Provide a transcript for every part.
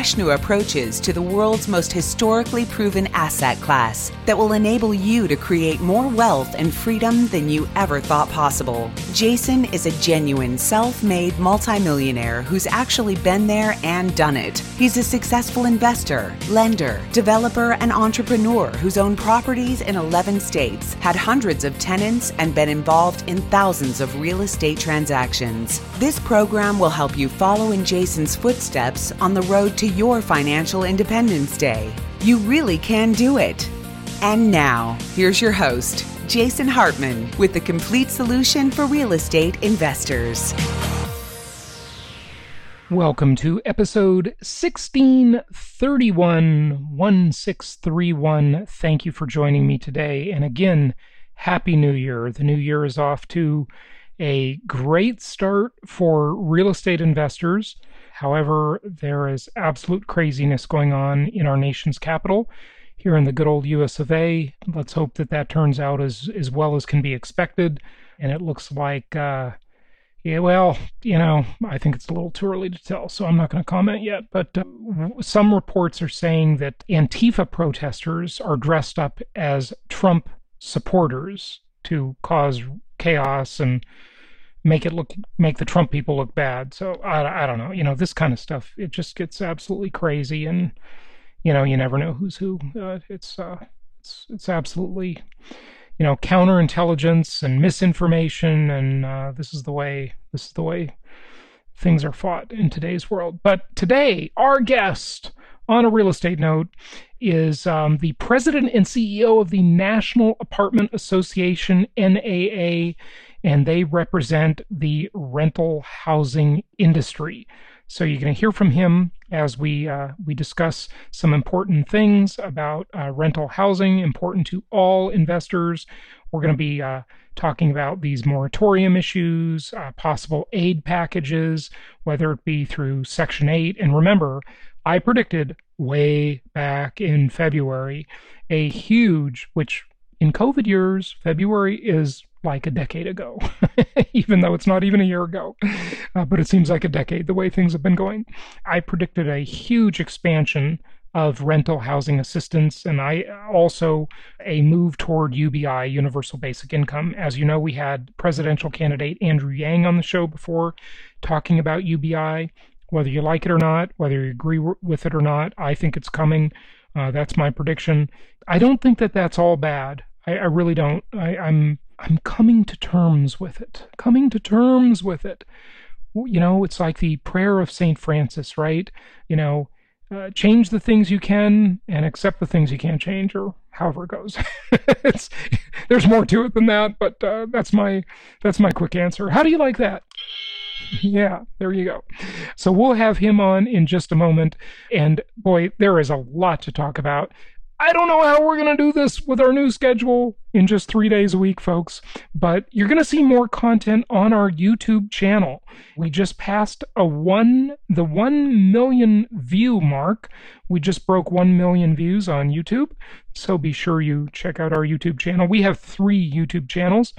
fresh new approaches to the world's most historically proven asset class that will enable you to create more wealth and freedom than you ever thought possible. Jason is a genuine self made multimillionaire who's actually been there and done it. He's a successful investor, lender, developer, and entrepreneur who's owned properties in 11 states, had hundreds of tenants, and been involved in thousands of real estate transactions. This program will help you follow in Jason's footsteps on the road to your financial independence day. You really can do it. And now, here's your host, Jason Hartman, with the complete solution for real estate investors. Welcome to episode 1631 1631. Thank you for joining me today. And again, Happy New Year. The new year is off to a great start for real estate investors. However, there is absolute craziness going on in our nation's capital here in the good old US of A. Let's hope that that turns out as, as well as can be expected. And it looks like, uh, yeah, well, you know, I think it's a little too early to tell, so I'm not going to comment yet. But uh, some reports are saying that Antifa protesters are dressed up as Trump supporters to cause chaos and make it look make the Trump people look bad. So I, I don't know. You know, this kind of stuff it just gets absolutely crazy, and you know, you never know who's who. Uh, it's uh, it's it's absolutely you know counterintelligence and misinformation, and uh, this is the way this is the way things are fought in today's world. But today, our guest on a real estate note is um, the president and CEO of the National Apartment Association, NAA and they represent the rental housing industry. So you're going to hear from him as we uh, we discuss some important things about uh, rental housing, important to all investors. We're going to be uh, talking about these moratorium issues, uh, possible aid packages, whether it be through Section 8. And remember, I predicted way back in February a huge, which in COVID years, February is like a decade ago, even though it's not even a year ago. Uh, but it seems like a decade the way things have been going. I predicted a huge expansion of rental housing assistance and I also a move toward UBI, Universal Basic Income. As you know, we had presidential candidate Andrew Yang on the show before talking about UBI. Whether you like it or not, whether you agree with it or not, I think it's coming. Uh, that's my prediction. I don't think that that's all bad. I, I really don't. I, I'm I'm coming to terms with it. Coming to terms with it. You know, it's like the prayer of St. Francis, right? You know, uh, change the things you can and accept the things you can't change, or however it goes. there's more to it than that, but uh, that's my that's my quick answer. How do you like that? yeah, there you go. So we'll have him on in just a moment. And boy, there is a lot to talk about. I don't know how we're going to do this with our new schedule in just three days a week, folks, but you're going to see more content on our YouTube channel. We just passed a one, the 1 million view mark. We just broke 1 million views on YouTube. So be sure you check out our YouTube channel. We have three YouTube channels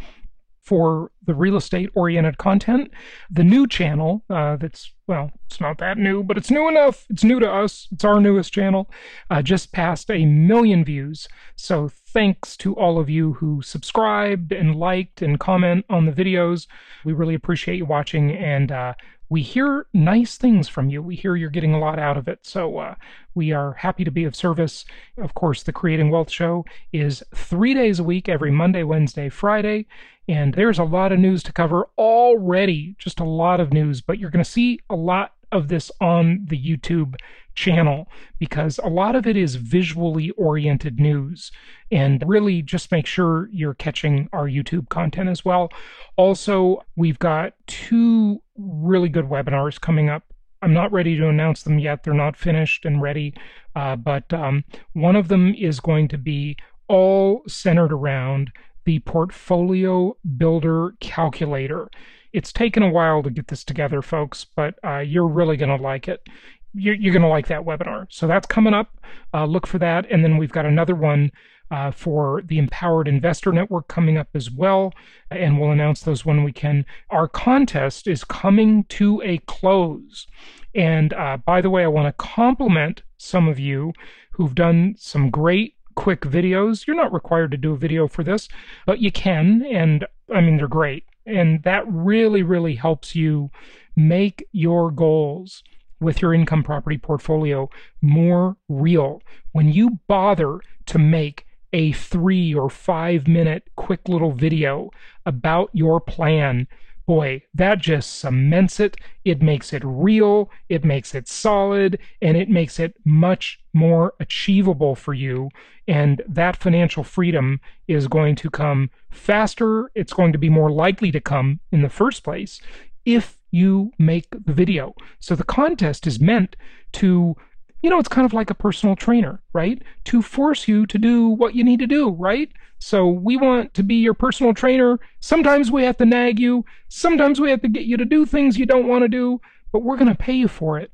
for the real estate oriented content. The new channel, uh, that's, well, it's not that new, but it's new enough. It's new to us. It's our newest channel. Uh, just passed a million views. So thanks to all of you who subscribed and liked and comment on the videos. We really appreciate you watching and uh, we hear nice things from you. We hear you're getting a lot out of it. So uh, we are happy to be of service. Of course, the Creating Wealth Show is three days a week, every Monday, Wednesday, Friday. And there's a lot of news to cover already, just a lot of news, but you're going to see a lot of this on the YouTube channel because a lot of it is visually oriented news. And really just make sure you're catching our YouTube content as well. Also, we've got two really good webinars coming up. I'm not ready to announce them yet, they're not finished and ready. Uh, but um, one of them is going to be all centered around the Portfolio Builder Calculator. It's taken a while to get this together, folks, but uh, you're really going to like it. You're, you're going to like that webinar. So that's coming up. Uh, look for that. And then we've got another one uh, for the Empowered Investor Network coming up as well, and we'll announce those when we can. Our contest is coming to a close. And uh, by the way, I want to compliment some of you who've done some great quick videos. You're not required to do a video for this, but you can. And I mean, they're great. And that really, really helps you make your goals with your income property portfolio more real. When you bother to make a three or five minute quick little video about your plan, boy, that just cements it. It makes it real, it makes it solid, and it makes it much more achievable for you. And that financial freedom is going to come faster. It's going to be more likely to come in the first place if you make the video. So the contest is meant to, you know, it's kind of like a personal trainer, right? To force you to do what you need to do, right? So we want to be your personal trainer. Sometimes we have to nag you. Sometimes we have to get you to do things you don't want to do, but we're going to pay you for it.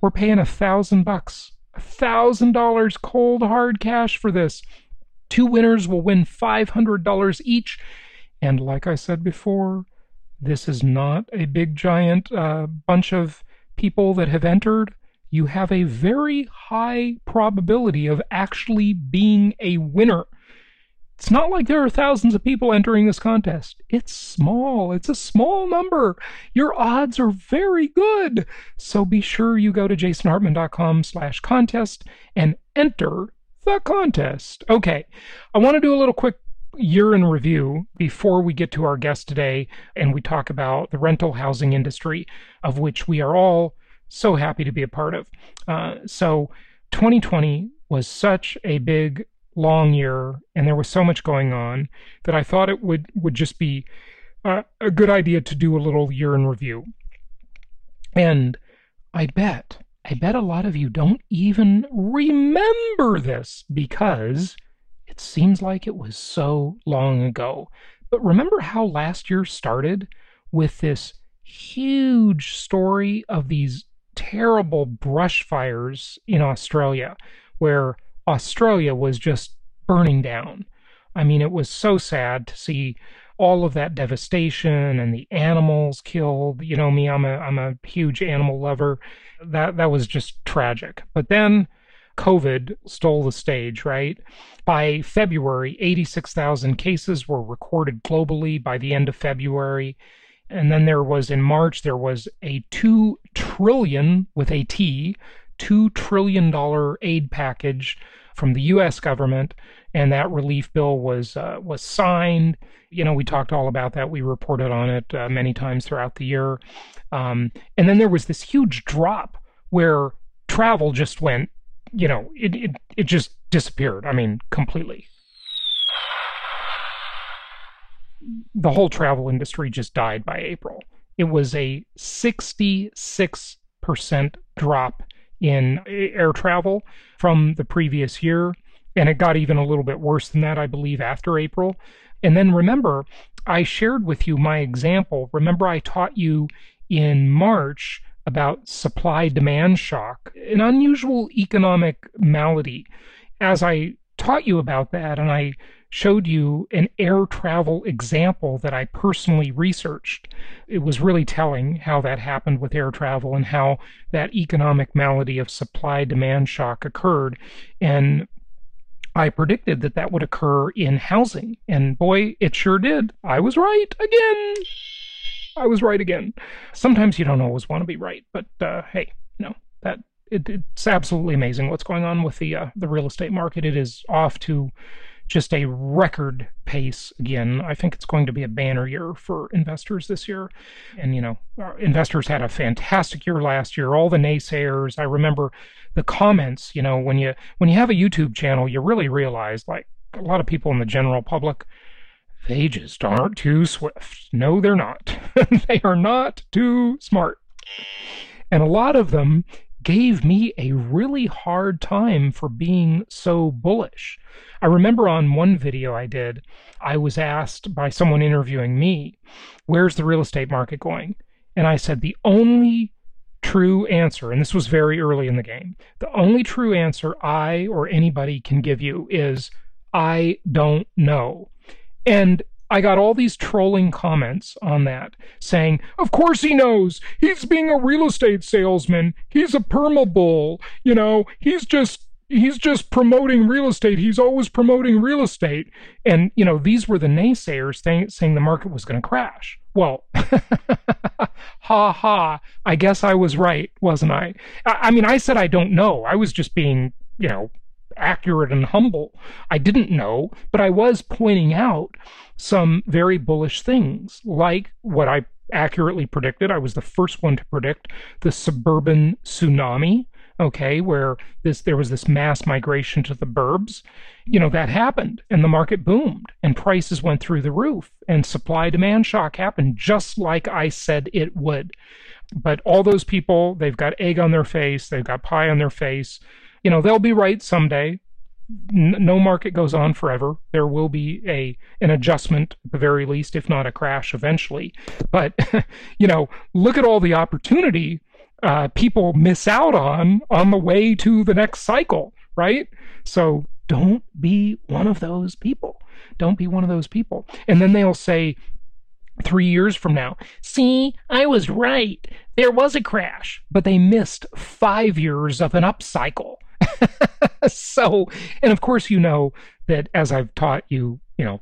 We're paying a thousand bucks, a thousand dollars cold hard cash for this. Two winners will win $500 each. And like I said before, this is not a big giant uh, bunch of people that have entered. You have a very high probability of actually being a winner. It's not like there are thousands of people entering this contest. It's small. It's a small number. Your odds are very good. So be sure you go to jasonhartman.com slash contest and enter the contest. Okay. I want to do a little quick year in review before we get to our guest today and we talk about the rental housing industry, of which we are all so happy to be a part of. Uh, so 2020 was such a big, long year, and there was so much going on that I thought it would would just be uh, a good idea to do a little year in review. And I bet, I bet a lot of you don't even remember this because it seems like it was so long ago. But remember how last year started with this huge story of these terrible brush fires in Australia, where Australia was just burning down. I mean, it was so sad to see all of that devastation and the animals killed. You know me, I'm a I'm a huge animal lover. That that was just tragic. But then COVID stole the stage, right? By February, 86,000 cases were recorded globally by the end of February. And then there was in March, there was a 2 trillion with a T, $2 trillion aid package from the U.S. government. And that relief bill was, uh, was signed. You know, we talked all about that. We reported on it uh, many times throughout the year. Um, and then there was this huge drop where travel just went you know, it, it, it just disappeared. I mean, completely. The whole travel industry just died by April. It was a 66% drop in air travel from the previous year. And it got even a little bit worse than that, I believe, after April. And then remember, I shared with you my example. Remember, I taught you in March about supply demand shock, an unusual economic malady. As I taught you about that, and I showed you an air travel example that I personally researched. It was really telling how that happened with air travel and how that economic malady of supply demand shock occurred. And I predicted that that would occur in housing. And boy, it sure did. I was right again. I was right again. Sometimes you don't always want to be right, but uh, hey, no, that it, it's absolutely amazing what's going on with the uh, the real estate market. It is off to just a record pace again. I think it's going to be a banner year for investors this year. And, you know, investors had a fantastic year last year. All the naysayers, I remember the comments, you know, when you when you have a YouTube channel, you really realize like a lot of people in the general public they just aren't too swift. No, they're not. they are not too smart. And a lot of them gave me a really hard time for being so bullish. I remember on one video I did, I was asked by someone interviewing me, Where's the real estate market going? And I said, The only true answer, and this was very early in the game, the only true answer I or anybody can give you is, I don't know. And I got all these trolling comments on that saying, Of course he knows. He's being a real estate salesman. He's a perma bull. You know, he's just he's just promoting real estate. He's always promoting real estate. And, you know, these were the naysayers saying, saying the market was going to crash. Well, ha ha. I guess I was right, wasn't I? I? I mean, I said I don't know. I was just being, you know, accurate and humble. I didn't know, but I was pointing out some very bullish things, like what I accurately predicted. I was the first one to predict the suburban tsunami. Okay, where this there was this mass migration to the burbs, you know that happened, and the market boomed, and prices went through the roof, and supply demand shock happened, just like I said it would. But all those people, they've got egg on their face, they've got pie on their face you know they'll be right someday no market goes on forever there will be a an adjustment at the very least if not a crash eventually but you know look at all the opportunity uh, people miss out on on the way to the next cycle right so don't be one of those people don't be one of those people and then they'll say three years from now. See, I was right. There was a crash, but they missed five years of an upcycle. so, and of course, you know that as I've taught you, you know,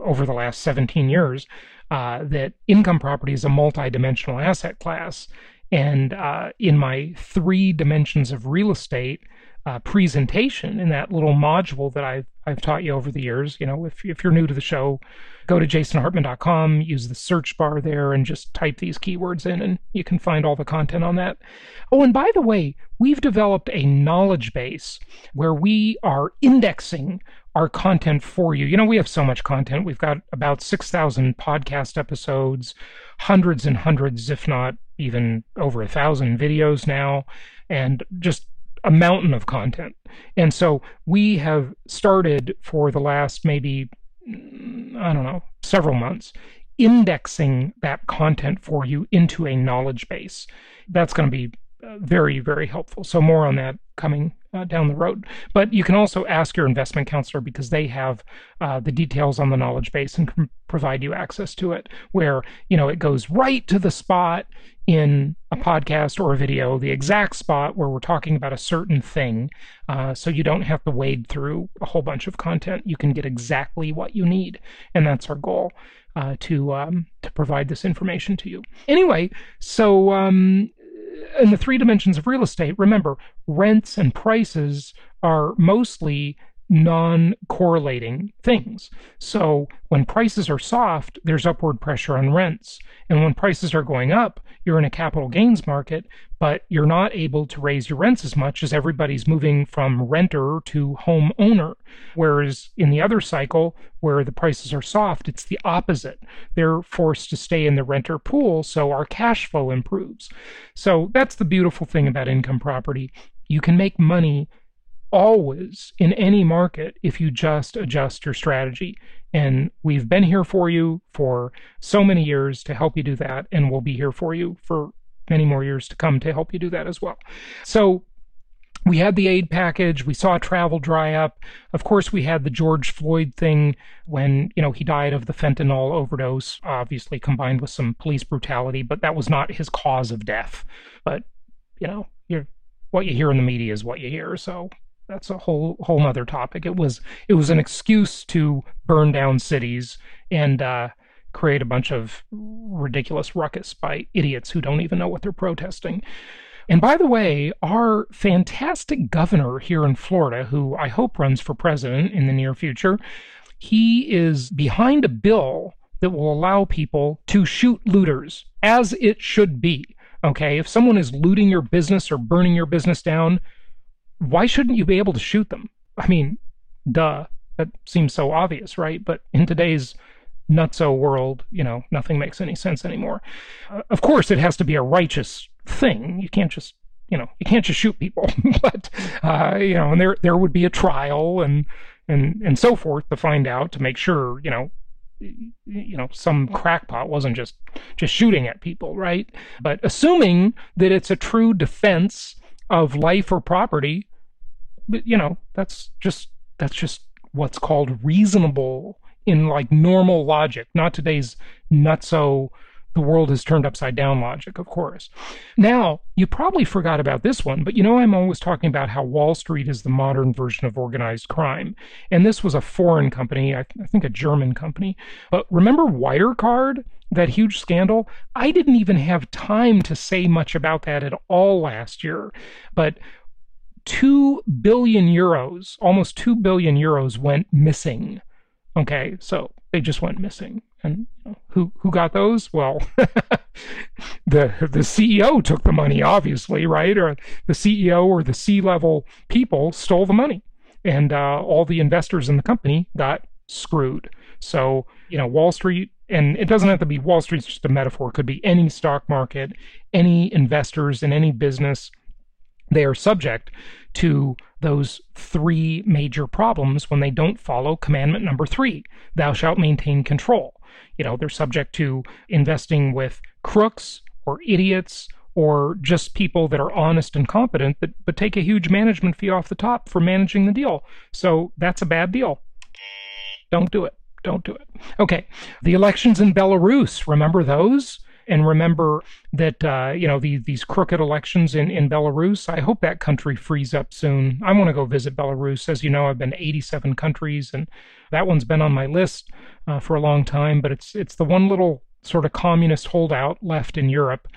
over the last 17 years, uh, that income property is a multi-dimensional asset class. And uh, in my three dimensions of real estate uh, presentation, in that little module that I've I've taught you over the years, you know, if if you're new to the show, go to jasonhartman.com, use the search bar there, and just type these keywords in, and you can find all the content on that. Oh, and by the way, we've developed a knowledge base where we are indexing our content for you. You know, we have so much content. We've got about 6,000 podcast episodes, hundreds and hundreds, if not even over a thousand videos now, and just a mountain of content. And so we have started for the last maybe I don't know, several months, indexing that content for you into a knowledge base. That's going to be very, very helpful. So, more on that coming uh, down the road. But you can also ask your investment counselor because they have uh, the details on the knowledge base and can provide you access to it, where you know it goes right to the spot in a podcast or a video, the exact spot where we're talking about a certain thing. Uh, so you don't have to wade through a whole bunch of content. You can get exactly what you need. And that's our goal. Uh, to um, to provide this information to you. Anyway, so um, in the three dimensions of real estate, remember rents and prices are mostly non correlating things. So when prices are soft, there's upward pressure on rents. And when prices are going up, you're in a capital gains market, but you're not able to raise your rents as much as everybody's moving from renter to home owner. Whereas in the other cycle, where the prices are soft, it's the opposite. They're forced to stay in the renter pool, so our cash flow improves. So that's the beautiful thing about income property. You can make money always in any market if you just adjust your strategy. And we've been here for you for so many years to help you do that, and we'll be here for you for many more years to come to help you do that as well. So we had the aid package. We saw travel dry up. Of course, we had the George Floyd thing when, you know, he died of the fentanyl overdose, obviously combined with some police brutality, but that was not his cause of death. But, you know, what you hear in the media is what you hear. So that's a whole whole other topic. It was it was an excuse to burn down cities and uh, create a bunch of ridiculous ruckus by idiots who don't even know what they're protesting. And by the way, our fantastic governor here in Florida, who I hope runs for president in the near future, he is behind a bill that will allow people to shoot looters as it should be. Okay, if someone is looting your business or burning your business down, why shouldn't you be able to shoot them? I mean, duh. That seems so obvious, right? But in today's nutso world, you know, nothing makes any sense anymore. Uh, of course, it has to be a righteous thing. You can't just, you know, you can't just shoot people. but uh, you know, and there there would be a trial and and and so forth to find out to make sure, you know, you know some crackpot wasn't just just shooting at people right but assuming that it's a true defense of life or property but you know that's just that's just what's called reasonable in like normal logic not today's nutso the world has turned upside down logic, of course. Now, you probably forgot about this one, but you know, I'm always talking about how Wall Street is the modern version of organized crime. And this was a foreign company, I, I think a German company. But remember Wirecard? That huge scandal? I didn't even have time to say much about that at all last year. But 2 billion euros, almost 2 billion euros went missing. Okay, so they just went missing. And who who got those? Well, the the CEO took the money, obviously, right? Or the CEO or the C level people stole the money, and uh, all the investors in the company got screwed. So you know, Wall Street, and it doesn't have to be Wall Street's just a metaphor. It could be any stock market, any investors in any business. They are subject to those three major problems when they don't follow commandment number three thou shalt maintain control you know, they're subject to investing with crooks or idiots or just people that are honest and competent, but, but take a huge management fee off the top for managing the deal. So that's a bad deal. Don't do it. Don't do it. Okay. The elections in Belarus, remember those? And remember that uh, you know these these crooked elections in in Belarus. I hope that country frees up soon. I want to go visit Belarus. As you know, I've been 87 countries, and that one's been on my list uh, for a long time. But it's it's the one little sort of communist holdout left in Europe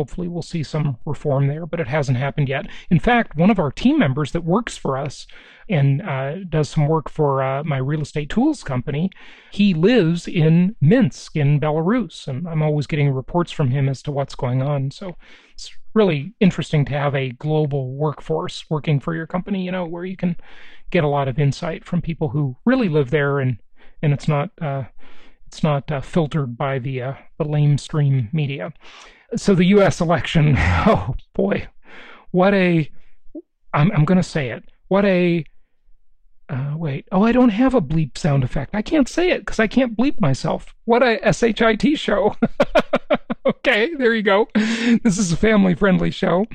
hopefully we'll see some reform there, but it hasn't happened yet. In fact, one of our team members that works for us and uh, does some work for uh, my real estate tools company, he lives in Minsk in Belarus, and I'm always getting reports from him as to what's going on. So it's really interesting to have a global workforce working for your company, you know, where you can get a lot of insight from people who really live there and and it's not uh, it's not uh, filtered by the uh, the lamestream media. So the U.S. election, oh boy, what a, I'm, I'm going to say it, what a, uh, wait, oh, I don't have a bleep sound effect. I can't say it because I can't bleep myself. What a SHIT show. okay, there you go. This is a family friendly show.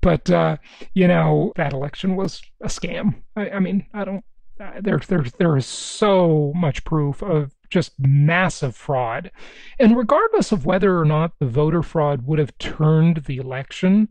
But, uh, you know, that election was a scam. I, I mean, I don't, uh, there, there, there is so much proof of just massive fraud. And regardless of whether or not the voter fraud would have turned the election,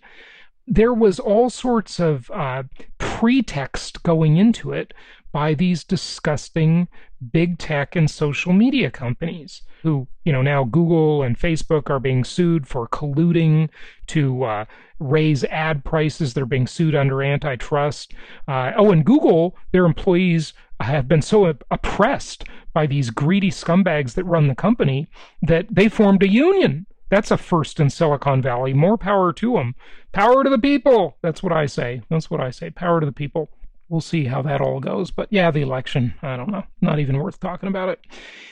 there was all sorts of uh, pretext going into it by these disgusting big tech and social media companies who, you know, now Google and Facebook are being sued for colluding to uh, raise ad prices. They're being sued under antitrust. Uh, oh, and Google, their employees have been so oppressed by these greedy scumbags that run the company that they formed a union. That's a first in Silicon Valley. More power to them. Power to the people. That's what I say. That's what I say. Power to the people. We'll see how that all goes. But yeah, the election, I don't know. Not even worth talking about it.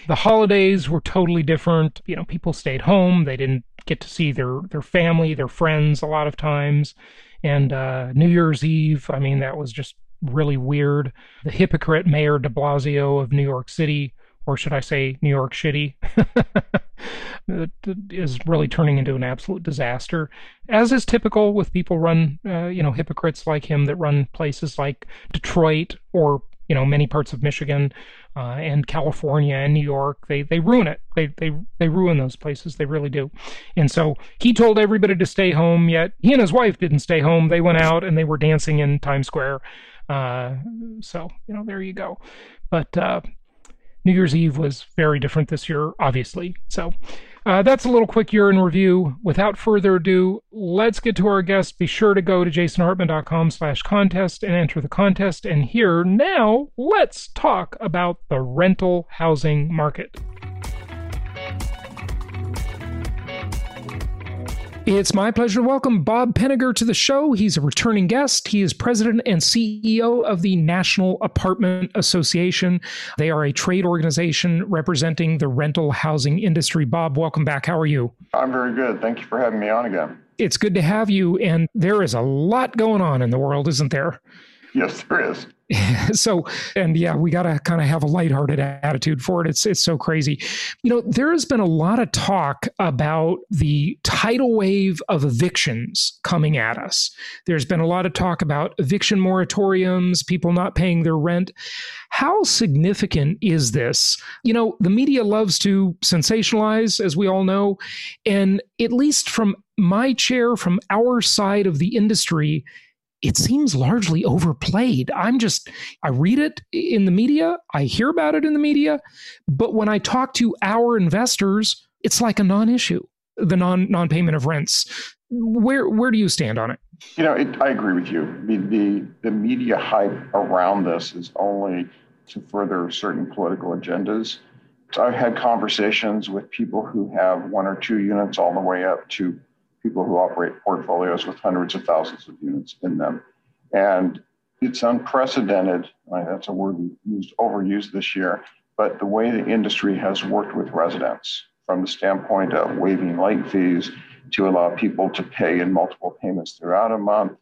The holidays were totally different. You know, people stayed home. They didn't get to see their, their family, their friends a lot of times. And uh, New Year's Eve, I mean, that was just really weird. The hypocrite Mayor de Blasio of New York City, or should I say New York Shitty, is really turning into an absolute disaster, as is typical with people run, uh, you know, hypocrites like him that run places like Detroit or you know many parts of Michigan uh, and California and New York. They they ruin it. They they they ruin those places. They really do. And so he told everybody to stay home. Yet he and his wife didn't stay home. They went out and they were dancing in Times Square. Uh, so you know there you go. But uh, New Year's Eve was very different this year, obviously. So uh, that's a little quick year in review. Without further ado, let's get to our guest. Be sure to go to jasonhartman.com slash contest and enter the contest. And here now, let's talk about the rental housing market. It's my pleasure to welcome Bob Pinnegar to the show. He's a returning guest. He is president and CEO of the National Apartment Association. They are a trade organization representing the rental housing industry. Bob, welcome back. How are you? I'm very good. Thank you for having me on again. It's good to have you. And there is a lot going on in the world, isn't there? Yes, there is. so, and yeah, we got to kind of have a lighthearted attitude for it. It's it's so crazy. You know, there has been a lot of talk about the tidal wave of evictions coming at us. There's been a lot of talk about eviction moratoriums, people not paying their rent. How significant is this? You know, the media loves to sensationalize, as we all know, and at least from my chair, from our side of the industry, it seems largely overplayed. I'm just, I read it in the media, I hear about it in the media, but when I talk to our investors, it's like a non issue, the non non payment of rents. Where where do you stand on it? You know, it, I agree with you. The, the the media hype around this is only to further certain political agendas. I've had conversations with people who have one or two units all the way up to people who operate portfolios with hundreds of thousands of units in them. And it's unprecedented. That's a word used overused this year, but the way the industry has worked with residents from the standpoint of waiving late fees to allow people to pay in multiple payments throughout a month,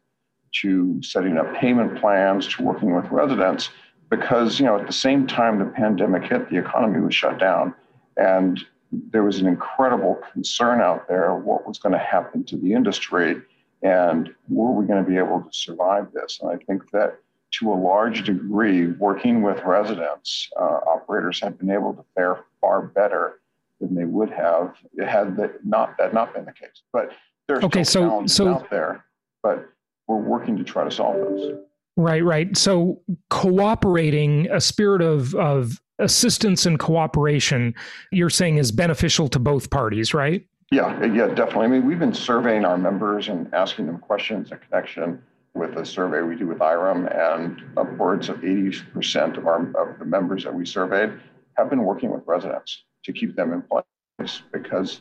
to setting up payment plans, to working with residents, because you know at the same time the pandemic hit, the economy was shut down, and there was an incredible concern out there of what was going to happen to the industry and were we going to be able to survive this? And I think that to a large degree, working with residents, uh, operators have been able to fare far better than they would have had that not that not been the case. But there's okay, so challenges so, out there, but we're working to try to solve those. Right, right. So cooperating, a spirit of of assistance and cooperation, you're saying is beneficial to both parties, right? Yeah, yeah, definitely. I mean, we've been surveying our members and asking them questions in connection with a survey we do with IREM, and upwards of 80% of our of the members that we surveyed have been working with residents to keep them in place because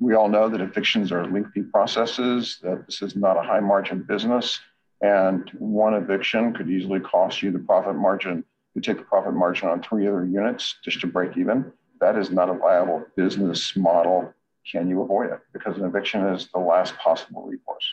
we all know that evictions are lengthy processes, that this is not a high margin business, and one eviction could easily cost you the profit margin you take the profit margin on three other units just to break even. That is not a viable business model. Can you avoid it? Because an eviction is the last possible recourse.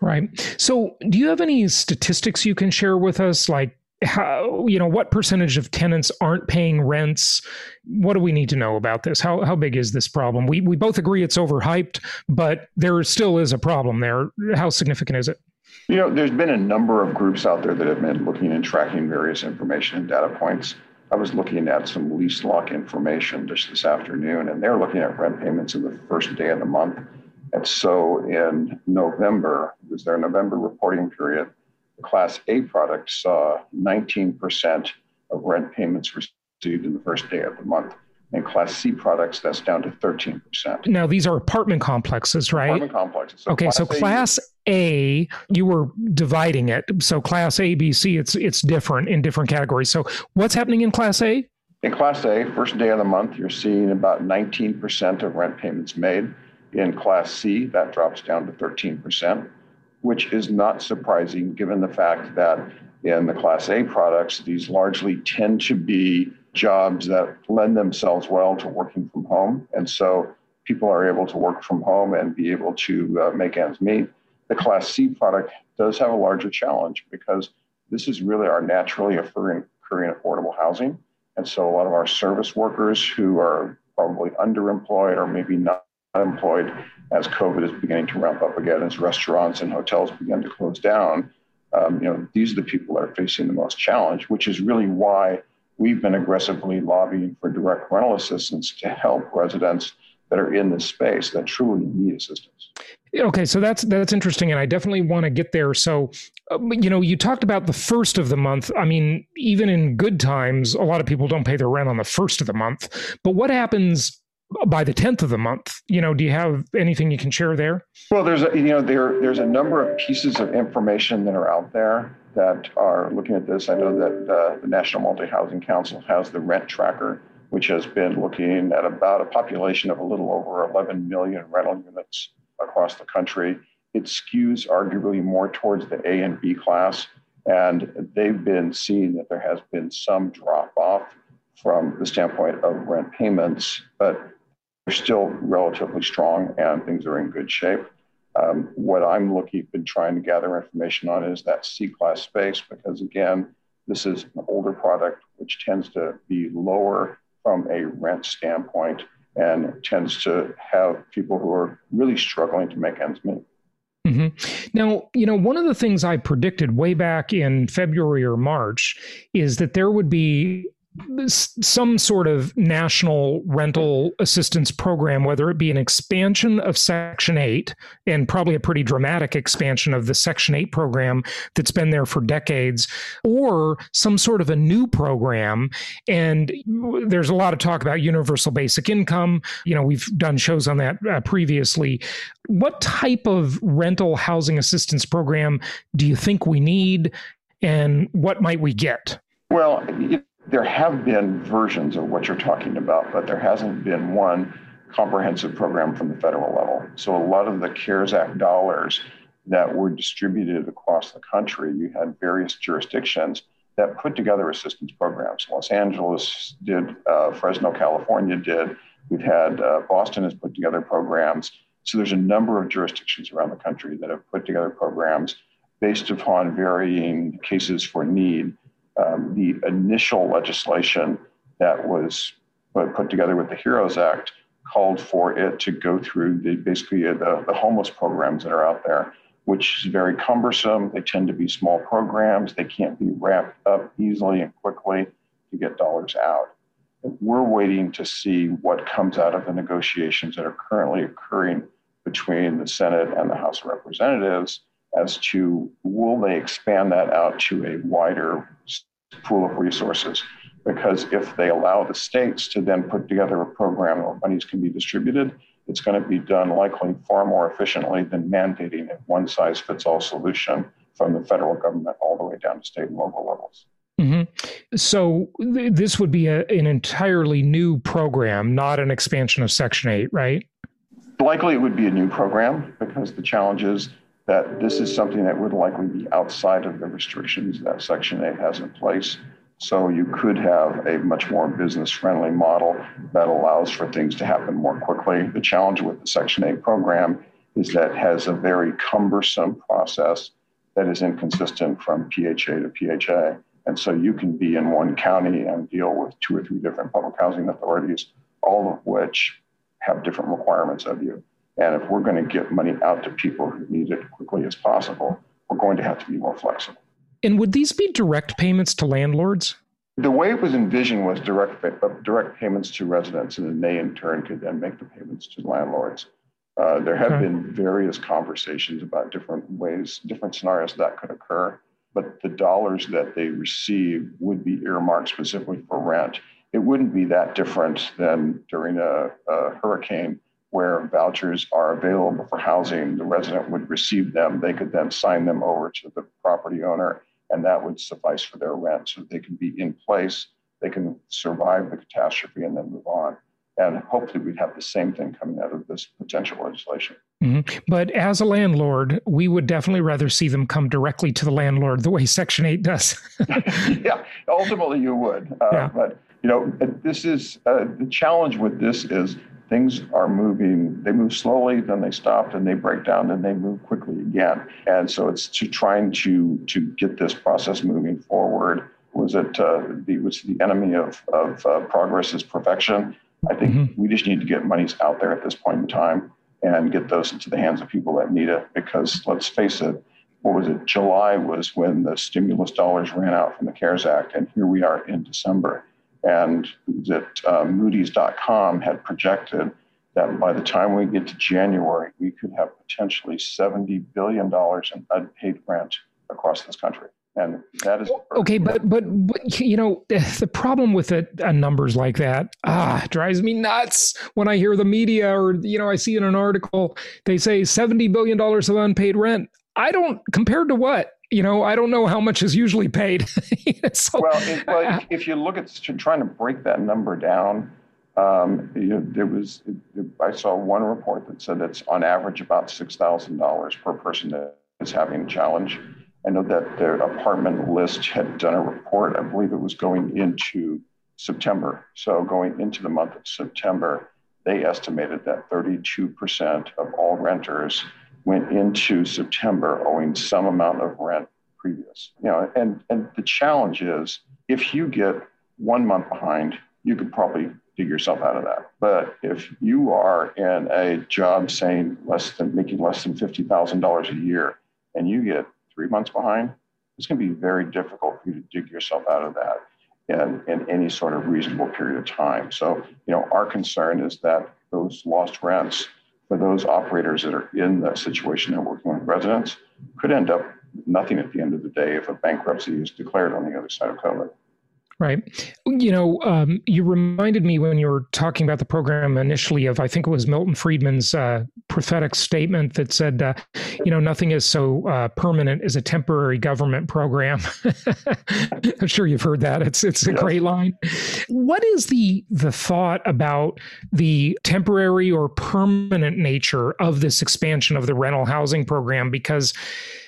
Right. So, do you have any statistics you can share with us? Like, how you know what percentage of tenants aren't paying rents what do we need to know about this how how big is this problem we we both agree it's overhyped but there still is a problem there how significant is it you know, there's been a number of groups out there that have been looking and tracking various information and data points. I was looking at some LeaseLock information just this afternoon, and they're looking at rent payments in the first day of the month. And so in November, it was their November reporting period, the Class A product saw 19% of rent payments received in the first day of the month and Class C products, that's down to 13%. Now, these are apartment complexes, right? Apartment complexes. So okay, class so a, Class A, you were dividing it. So Class A, B, C, it's it's different in different categories. So what's happening in Class A? In Class A, first day of the month, you're seeing about 19% of rent payments made. In Class C, that drops down to 13%, which is not surprising given the fact that in the Class A products, these largely tend to be jobs that lend themselves well to working from home. And so people are able to work from home and be able to uh, make ends meet. The Class C product does have a larger challenge because this is really our naturally occurring, occurring affordable housing. And so a lot of our service workers who are probably underemployed or maybe not employed as COVID is beginning to ramp up again, as restaurants and hotels begin to close down, um, you know, these are the people that are facing the most challenge, which is really why we've been aggressively lobbying for direct rental assistance to help residents that are in this space that truly need assistance. Okay, so that's that's interesting, and I definitely want to get there. So, um, you know, you talked about the first of the month. I mean, even in good times, a lot of people don't pay their rent on the first of the month. But what happens by the 10th of the month you know do you have anything you can share there well there's a you know there there's a number of pieces of information that are out there that are looking at this i know that uh, the national multi-housing council has the rent tracker which has been looking at about a population of a little over 11 million rental units across the country it skews arguably more towards the a and b class and they've been seeing that there has been some drop off from the standpoint of rent payments, but they're still relatively strong and things are in good shape. Um, what I'm looking, been trying to gather information on is that C class space because again, this is an older product which tends to be lower from a rent standpoint and tends to have people who are really struggling to make ends meet. Mm-hmm. Now, you know, one of the things I predicted way back in February or March is that there would be some sort of national rental assistance program, whether it be an expansion of Section 8 and probably a pretty dramatic expansion of the Section 8 program that's been there for decades, or some sort of a new program. And there's a lot of talk about universal basic income. You know, we've done shows on that uh, previously. What type of rental housing assistance program do you think we need? And what might we get? Well, there have been versions of what you're talking about, but there hasn't been one comprehensive program from the federal level. So a lot of the CARES Act dollars that were distributed across the country, you had various jurisdictions that put together assistance programs. Los Angeles did, uh, Fresno, California did. We've had uh, Boston has put together programs. So there's a number of jurisdictions around the country that have put together programs based upon varying cases for need um, the initial legislation that was put together with the HEROES Act called for it to go through the, basically the, the homeless programs that are out there, which is very cumbersome. They tend to be small programs. They can't be wrapped up easily and quickly to get dollars out. We're waiting to see what comes out of the negotiations that are currently occurring between the Senate and the House of Representatives as to will they expand that out to a wider pool of resources. Because if they allow the states to then put together a program where monies can be distributed, it's going to be done likely far more efficiently than mandating a one size fits all solution from the federal government all the way down to state and local levels. Mm-hmm. So th- this would be a, an entirely new program, not an expansion of Section 8, right? Likely it would be a new program because the challenge is that this is something that would likely be outside of the restrictions that Section 8 has in place. So you could have a much more business friendly model that allows for things to happen more quickly. The challenge with the Section 8 program is that has a very cumbersome process that is inconsistent from PHA to PHA. And so you can be in one county and deal with two or three different public housing authorities, all of which have different requirements of you. And if we're going to get money out to people who need it quickly as possible, we're going to have to be more flexible. And would these be direct payments to landlords? The way it was envisioned was direct, uh, direct payments to residents, and then they in turn could then make the payments to landlords. Uh, there have okay. been various conversations about different ways, different scenarios that could occur, but the dollars that they receive would be earmarked specifically for rent. It wouldn't be that different than during a, a hurricane where vouchers are available for housing, the resident would receive them. They could then sign them over to the property owner, and that would suffice for their rent. So they can be in place, they can survive the catastrophe, and then move on. And hopefully, we'd have the same thing coming out of this potential legislation. Mm-hmm. But as a landlord, we would definitely rather see them come directly to the landlord the way Section 8 does. yeah, ultimately, you would. Uh, yeah. But you know, this is uh, the challenge with this is things are moving they move slowly then they stop and they break down then they move quickly again. And so it's to trying to to get this process moving forward. Was it uh, the was the enemy of of uh, progress is perfection? I think mm-hmm. we just need to get monies out there at this point in time and get those into the hands of people that need it. Because let's face it what was it? July was when the stimulus dollars ran out from the cares act and here we are in december and that uh, Moody's.com had projected that by the time we get to January, we could have potentially $70 billion in unpaid rent across this country. And that is okay, but, but but you know the problem with it, uh, numbers like that ah drives me nuts when I hear the media or you know I see in an article they say seventy billion dollars of unpaid rent. I don't compared to what you know, I don't know how much is usually paid. so, well, it, well if you look at trying to break that number down, um, you know, there was I saw one report that said it's on average about six thousand dollars per person that is having a challenge. I know that the apartment list had done a report. I believe it was going into September. So going into the month of September, they estimated that 32% of all renters went into September owing some amount of rent previous. You know, and and the challenge is if you get one month behind, you could probably dig yourself out of that. But if you are in a job saying less than making less than fifty thousand dollars a year, and you get three months behind, it's going to be very difficult for you to dig yourself out of that in, in any sort of reasonable period of time. So, you know, our concern is that those lost rents for those operators that are in that situation and working with residents could end up nothing at the end of the day if a bankruptcy is declared on the other side of COVID. Right. You know, um, you reminded me when you were talking about the program initially of, I think it was Milton Friedman's uh, prophetic statement that said, uh, you know, nothing is so uh, permanent as a temporary government program. I'm sure you've heard that. It's it's a great line. What is the the thought about the temporary or permanent nature of this expansion of the rental housing program? Because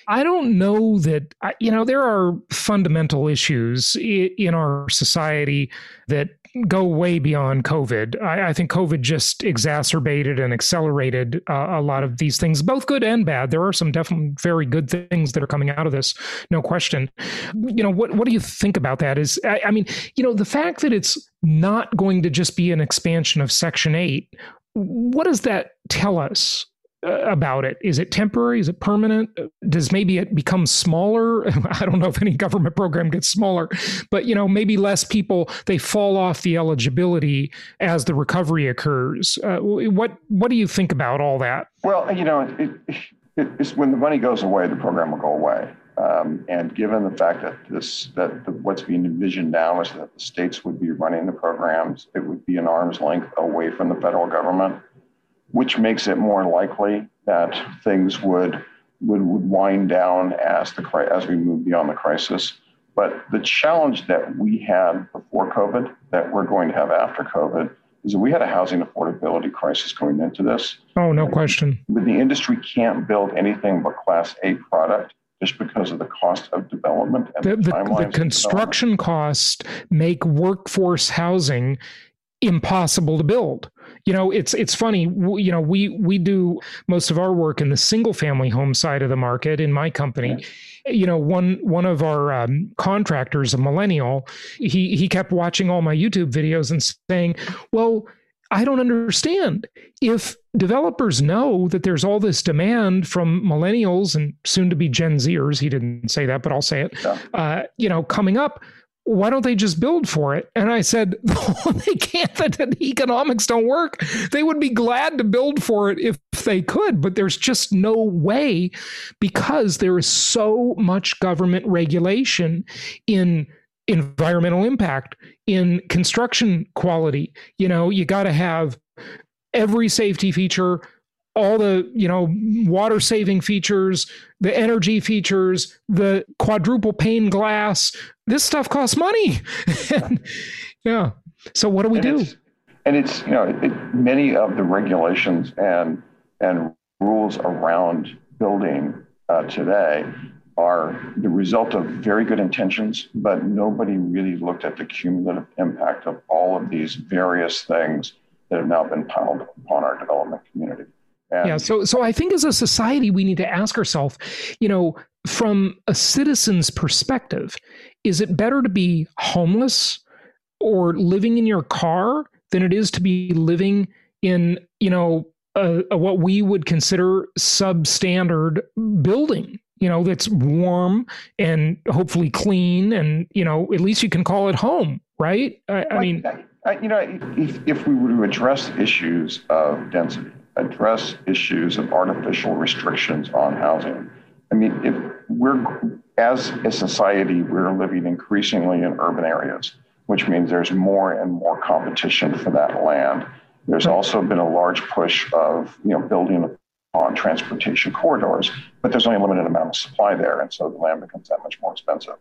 I don't know that, you know, there are fundamental issues in our society that go way beyond COVID. I, I think COVID just exacerbated and accelerated uh, a lot of these things, both good and bad. There are some definitely very good things that are coming out of this, no question. You know, what, what do you think about that? Is, I, I mean, you know, the fact that it's not going to just be an expansion of Section 8, what does that tell us about it? Is it temporary? Is it permanent? Does maybe it become smaller? I don't know if any government program gets smaller, but you know, maybe less people they fall off the eligibility as the recovery occurs. Uh, what what do you think about all that? Well, you know, it, it, when the money goes away, the program will go away. Um, and given the fact that this that the, what's being envisioned now is that the states would be running the programs, it would be an arm's length away from the federal government which makes it more likely that things would would, would wind down as the as we move beyond the crisis. But the challenge that we had before COVID, that we're going to have after COVID, is that we had a housing affordability crisis going into this. Oh, no question. But the industry can't build anything but Class A product just because of the cost of development and the, the, the, the construction costs make workforce housing impossible to build you know it's it's funny you know we we do most of our work in the single family home side of the market in my company you know one one of our um, contractors a millennial he he kept watching all my youtube videos and saying well I don't understand. If developers know that there's all this demand from millennials and soon to be Gen Zers, he didn't say that, but I'll say it, yeah. uh, you know, coming up, why don't they just build for it? And I said, well, they can't. The economics don't work. They would be glad to build for it if they could, but there's just no way because there is so much government regulation in environmental impact, in construction quality. You know, you got to have every safety feature all the you know water saving features the energy features the quadruple pane glass this stuff costs money. Yeah. So what do we and do? and it's you know it, many of the regulations and and rules around building uh, today are the result of very good intentions but nobody really looked at the cumulative impact of all of these various things that have now been piled upon our development community and yeah. So, so I think as a society, we need to ask ourselves, you know, from a citizen's perspective, is it better to be homeless or living in your car than it is to be living in, you know, a, a, what we would consider substandard building? You know, that's warm and hopefully clean, and you know, at least you can call it home, right? I, I mean, I, you know, if, if we were to address issues of density address issues of artificial restrictions on housing. I mean, if we're, as a society, we're living increasingly in urban areas, which means there's more and more competition for that land. There's also been a large push of, you know, building on transportation corridors, but there's only a limited amount of supply there. And so the land becomes that much more expensive.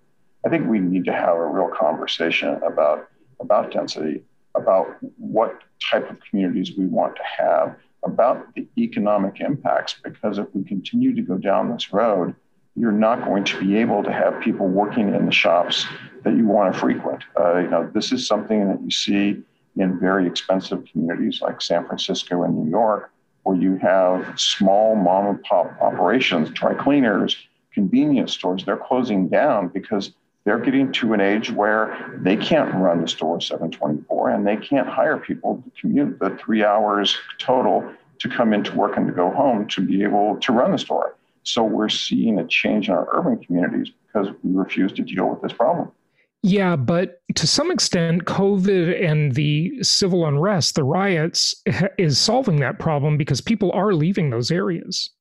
I think we need to have a real conversation about, about density, about what type of communities we want to have, about the economic impacts because if we continue to go down this road, you're not going to be able to have people working in the shops that you want to frequent. Uh, you know, this is something that you see in very expensive communities like San Francisco and New York, where you have small mom and pop operations, dry cleaners, convenience stores, they're closing down because they're getting to an age where they can't run the store 724 and they can't hire people to commute the three hours total to come into work and to go home to be able to run the store. So we're seeing a change in our urban communities because we refuse to deal with this problem. Yeah, but to some extent, COVID and the civil unrest, the riots, is solving that problem because people are leaving those areas.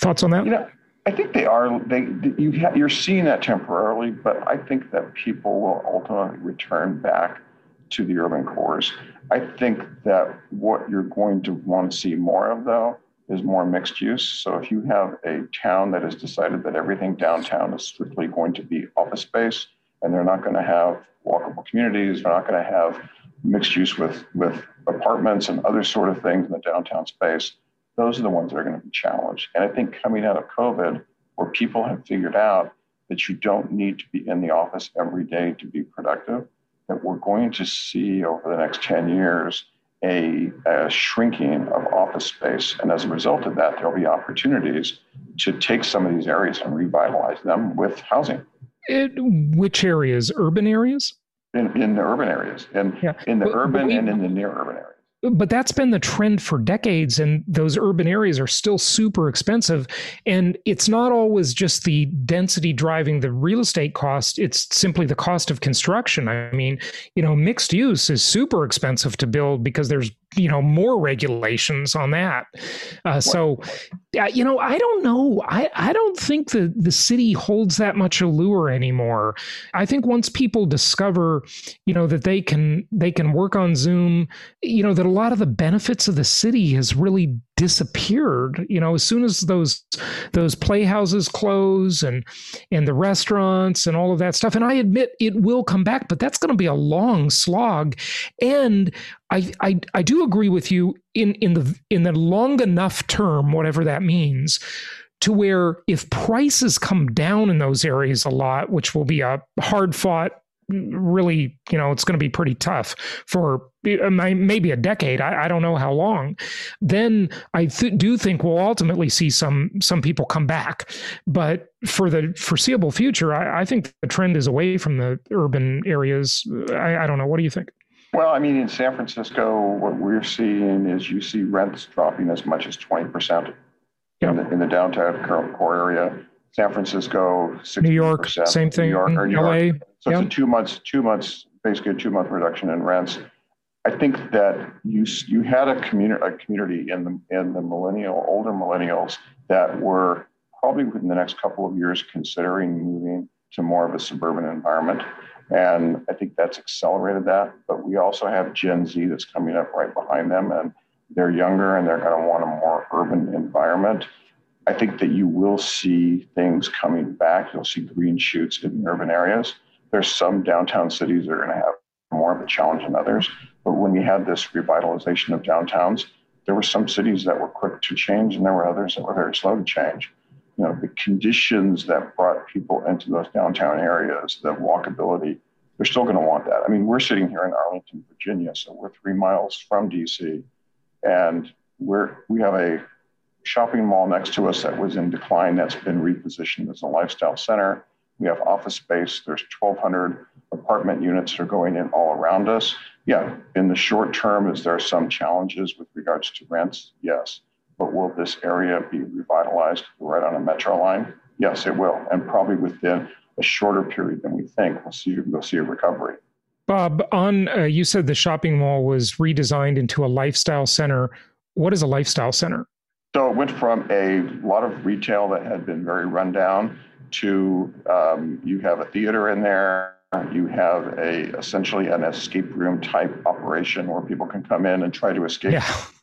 Thoughts on that? You know, I think they are. They you ha, you're seeing that temporarily, but I think that people will ultimately return back to the urban cores. I think that what you're going to want to see more of, though, is more mixed use. So if you have a town that has decided that everything downtown is strictly going to be office space, and they're not going to have walkable communities, they're not going to have mixed use with with apartments and other sort of things in the downtown space those are the ones that are going to be challenged. And I think coming out of COVID, where people have figured out that you don't need to be in the office every day to be productive, that we're going to see over the next 10 years a, a shrinking of office space. And as a result of that, there'll be opportunities to take some of these areas and revitalize them with housing. Which areas? Urban areas? In, in the urban areas, and yeah. in the but, urban but we, and in the near urban areas but that's been the trend for decades and those urban areas are still super expensive. And it's not always just the density driving the real estate cost it's simply the cost of construction. I mean you know mixed use is super expensive to build because there's you know more regulations on that. Uh, so uh, you know i don't know. I i don't think the the city holds that much allure anymore. I think once people discover you know that they can they can work on zoom you know that a lot of the benefits of the city has really disappeared you know as soon as those those playhouses close and and the restaurants and all of that stuff. And i admit it will come back but that's going to be a long slog. And I, I i do agree with you in in the in the long enough term whatever that means to where if prices come down in those areas a lot which will be a hard fought really, you know, it's going to be pretty tough for uh, maybe a decade. I, I don't know how long. Then I th- do think we'll ultimately see some some people come back, but for the foreseeable future, I, I think the trend is away from the urban areas. I, I don't know. What do you think? Well, I mean, in San Francisco, what we're seeing is you see rents dropping as much as twenty percent in, the, in the downtown core area. San Francisco, New York, same thing. New York, or New LA. York. So it's a two months, two months, basically a two month reduction in rents. I think that you you had a community a community in the in the millennial older millennials that were probably within the next couple of years considering moving to more of a suburban environment. And I think that's accelerated that. But we also have Gen Z that's coming up right behind them, and they're younger and they're going to want a more urban environment. I think that you will see things coming back. You'll see green shoots in urban areas. There's some downtown cities that are going to have more of a challenge than others. But when we had this revitalization of downtowns, there were some cities that were quick to change, and there were others that were very slow to change. You know, the conditions that brought people into those downtown areas, the walkability, they're still going to want that. I mean, we're sitting here in Arlington, Virginia, so we're three miles from DC, and we're we have a shopping mall next to us that was in decline that's been repositioned as a lifestyle center. We have office space. There's 1,200 apartment units that are going in all around us. Yeah, in the short term, is there some challenges with regards to rents? Yes. But will this area be revitalized right on a metro line? Yes, it will. And probably within a shorter period than we think, we'll see, we'll see a recovery. Bob, on uh, you said the shopping mall was redesigned into a lifestyle center. What is a lifestyle center? So it went from a lot of retail that had been very rundown to um, you have a theater in there. You have a essentially an escape room type operation where people can come in and try to escape yeah.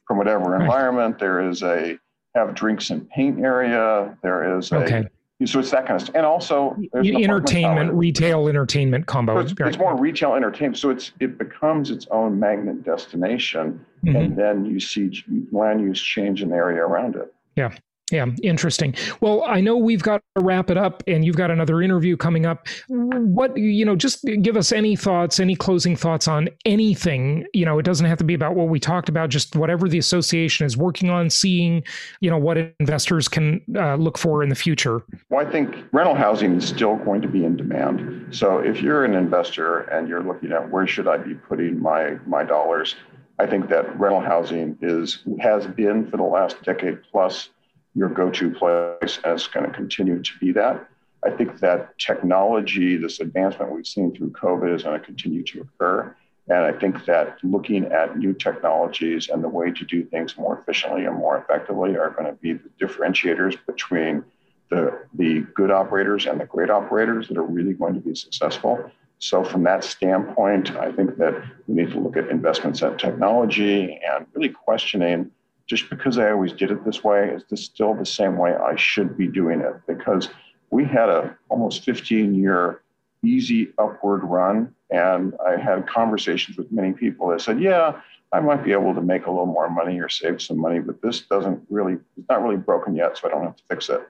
from whatever right. environment. There is a have drinks and paint area. There is a okay. So it's that kind of stuff, and also entertainment, retail entertainment combo. So it's, it's, more retail entertainment, so it's it becomes its own magnet destination, mm-hmm. and then you see land use change in the area around it. Yeah, Yeah, interesting. Well, I know we've got to wrap it up and you've got another interview coming up. What, you know, just give us any thoughts, any closing thoughts on anything. You know, it doesn't have to be about what we talked about, just whatever the association is working on, seeing, you know, what investors can uh, look for in the future. Well, I think rental housing is still going to be in demand. So if you're an investor and you're looking at where should I be putting my, my dollars, I think that rental housing is has been for the last decade plus your go-to place it's going to continue to be that. I think that technology, this advancement we've seen through COVID is going to continue to occur. And I think that looking at new technologies and the way to do things more efficiently and more effectively are going to be the differentiators between the, the good operators and the great operators that are really going to be successful. So, from that standpoint, I think that we need to look at investments in technology and really questioning just because I always did it this way, is this still the same way I should be doing it? Because we had a almost 15 year easy upward run. And I had conversations with many people that said, yeah, I might be able to make a little more money or save some money, but this doesn't really, it's not really broken yet, so I don't have to fix it.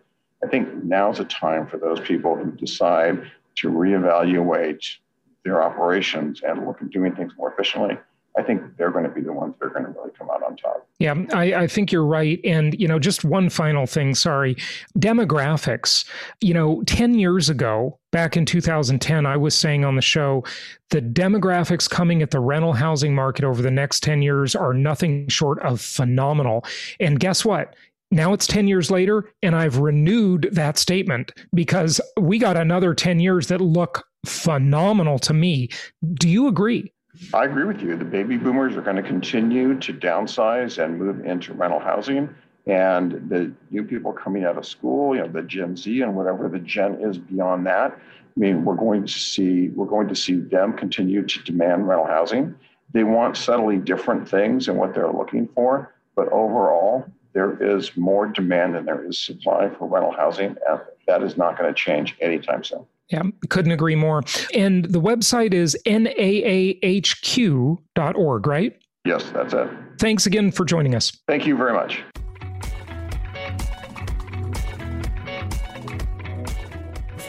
I think now's a time for those people who decide to reevaluate their operations and look at doing things more efficiently I think they're going to be the ones that are going to really come out on top. Yeah, I, I, think you're right. And, you know, just one final thing, sorry. Demographics. You know, 10 years ago, back in 2010, I was saying on the show, the demographics coming at the rental housing market over the next 10 years are nothing short of phenomenal. And guess what? Now it's 10 years later, and I've renewed that statement because we got another 10 years that look phenomenal to me. Do you agree? I agree with you. The baby boomers are going to continue to downsize and move into rental housing. And the new people coming out of school, you know, the Gen Z and whatever the Gen is beyond that, I mean, we're going to see we're going to see them continue to demand rental housing. They want subtly different things and what they're looking for, but overall, there is more demand than there is supply for rental housing, and that is not going to change anytime soon. Yeah, couldn't agree more. And the website is naahq.org, right? Yes, that's it. Thanks again for joining us. Thank you very much.